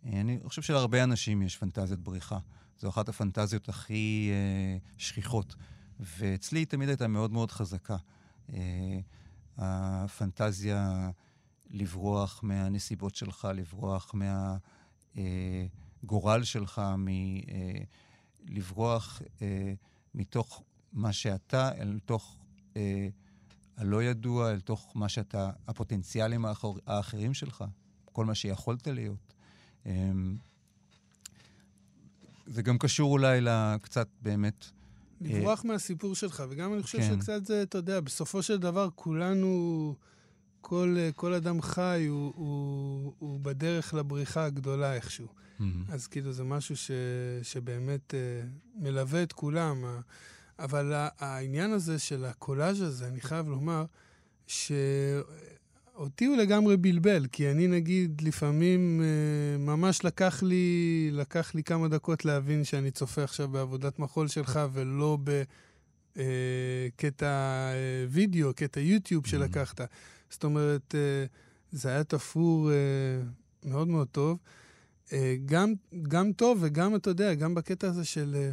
אני חושב שלהרבה אנשים יש פנטזיית בריחה. זו אחת הפנטזיות הכי אה, שכיחות. ואצלי היא תמיד הייתה מאוד מאוד חזקה. אה, הפנטזיה לברוח מהנסיבות שלך, לברוח מהגורל אה, שלך, מ, אה, לברוח אה, מתוך מה שאתה אל תוך אה, הלא ידוע, אל תוך מה שאתה, הפוטנציאלים האחר, האחרים שלך, כל מה שיכולת להיות. אה, זה גם קשור אולי לקצת באמת... לברוח אה, מהסיפור שלך, וגם אני חושב כן. שקצת זה, אתה יודע, בסופו של דבר כולנו, כל, כל אדם חי הוא, הוא, הוא בדרך לבריחה הגדולה איכשהו. Mm-hmm. אז כאילו זה משהו ש, שבאמת uh, מלווה את כולם. אבל העניין הזה של הקולאז' הזה, אני חייב לומר, ש... אותי הוא לגמרי בלבל, כי אני נגיד לפעמים אה, ממש לקח לי, לקח לי כמה דקות להבין שאני צופה עכשיו בעבודת מחול שלך ולא בקטע אה, אה, וידאו, קטע יוטיוב שלקחת. זאת אומרת, זה היה תפור מאוד מאוד טוב. גם, גם טוב וגם, אתה יודע, גם בקטע הזה של...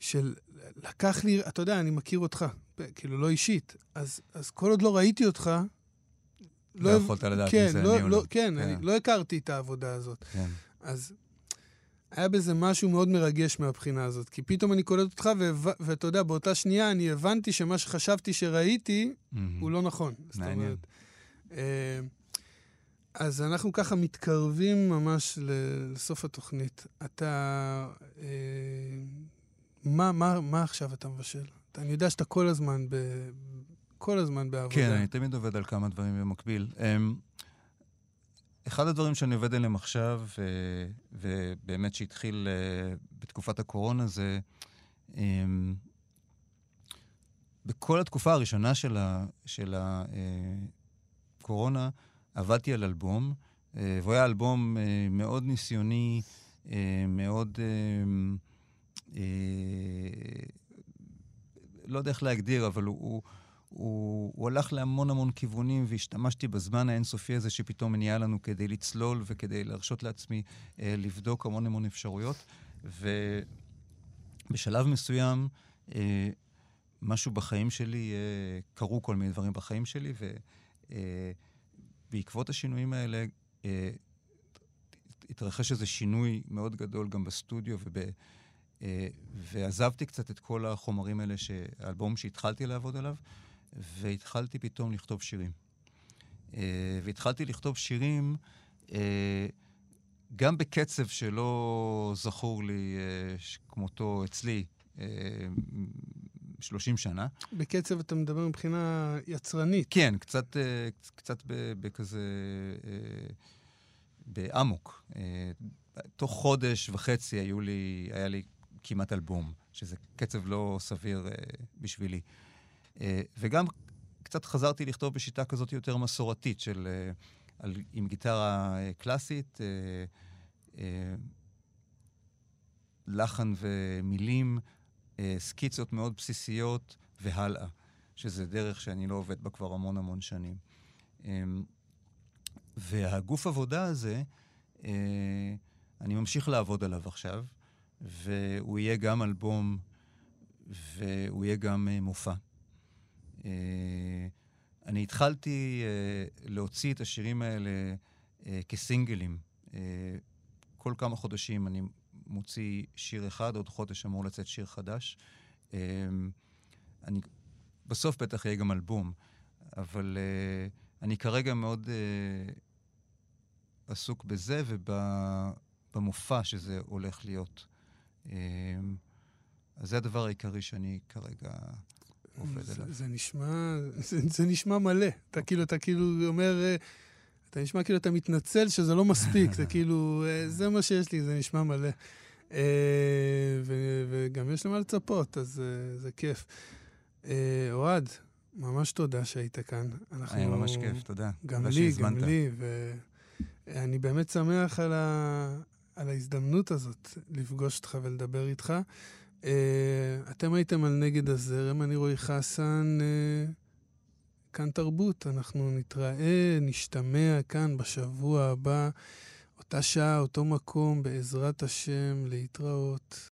של לקח לי, אתה יודע, אני מכיר אותך, כאילו לא אישית, אז, אז כל עוד לא ראיתי אותך, לא, לא יכולת לדעת כן, אם זה לא, אני או לא. כן, כן, אני לא הכרתי את העבודה הזאת. כן. אז היה בזה משהו מאוד מרגש מהבחינה הזאת, כי פתאום אני קולט אותך, ואתה יודע, באותה שנייה אני הבנתי שמה שחשבתי שראיתי, mm-hmm. הוא לא נכון. מעניין. אה, אז אנחנו ככה מתקרבים ממש לסוף התוכנית. אתה... אה, מה, מה, מה עכשיו אתה מבשל? אני יודע שאתה כל הזמן ב, כל הזמן בעבודה. כן, אני תמיד עובד על כמה דברים במקביל. Um, אחד הדברים שאני עובד עליהם עכשיו, ו, ובאמת שהתחיל uh, בתקופת הקורונה, זה um, בכל התקופה הראשונה של, הקורונה, uh, עבדתי על אלבום, והוא היה אלבום מאוד ניסיוני, מאוד... Uh, לא יודע איך להגדיר, אבל הוא, הוא, הוא, הוא הלך להמון המון כיוונים, והשתמשתי בזמן האינסופי הזה שפתאום נהיה לנו כדי לצלול וכדי להרשות לעצמי אה, לבדוק המון המון אפשרויות. ובשלב מסוים, אה, משהו בחיים שלי, אה, קרו כל מיני דברים בחיים שלי, ובעקבות אה, השינויים האלה, אה, התרחש איזה שינוי מאוד גדול גם בסטודיו וב... Uh, ועזבתי קצת את כל החומרים האלה, האלבום שהתחלתי לעבוד עליו, והתחלתי פתאום לכתוב שירים. Uh, והתחלתי לכתוב שירים uh, גם בקצב שלא זכור לי uh, כמותו אצלי uh, 30 שנה. בקצב אתה מדבר מבחינה יצרנית. כן, קצת, קצת בכזה... באמוק. תוך חודש וחצי היו לי, היה לי כמעט אלבום, שזה קצב לא סביר בשבילי. Uh, וגם קצת חזרתי לכתוב בשיטה כזאת יותר מסורתית, של, uh, על, עם גיטרה uh, קלאסית, לחן ומילים, סקיצות מאוד בסיסיות והלאה, שזה דרך שאני לא עובד בה כבר המון המון שנים. Um, והגוף עבודה הזה, אני ממשיך לעבוד עליו עכשיו. והוא יהיה גם אלבום והוא יהיה גם מופע. Uh, אני התחלתי uh, להוציא את השירים האלה uh, כסינגלים. Uh, כל כמה חודשים אני מוציא שיר אחד, עוד חודש אמור לצאת שיר חדש. Uh, אני, בסוף בטח יהיה גם אלבום, אבל uh, אני כרגע מאוד uh, עסוק בזה ובמופע שזה הולך להיות. Uh, אז זה הדבר העיקרי שאני כרגע עובד זה, עליו. זה נשמע, (laughs) זה, זה נשמע מלא. אתה כאילו, אתה כאילו אומר, אה, אתה נשמע כאילו אתה מתנצל שזה לא מספיק, זה (laughs) כאילו, אה, זה מה שיש לי, זה נשמע מלא. אה, ו- וגם יש למה לצפות, אז זה כיף. אוהד, ממש תודה שהיית כאן. אנחנו... היה ממש כיף, תודה. גם לי, גם לי, ואני באמת שמח על, ה... על ההזדמנות הזאת לפגוש אותך ולדבר איתך. Uh, אתם הייתם על נגד הזרם, אני רועי חסן, uh, כאן תרבות. אנחנו נתראה, נשתמע כאן בשבוע הבא, אותה שעה, אותו מקום, בעזרת השם, להתראות.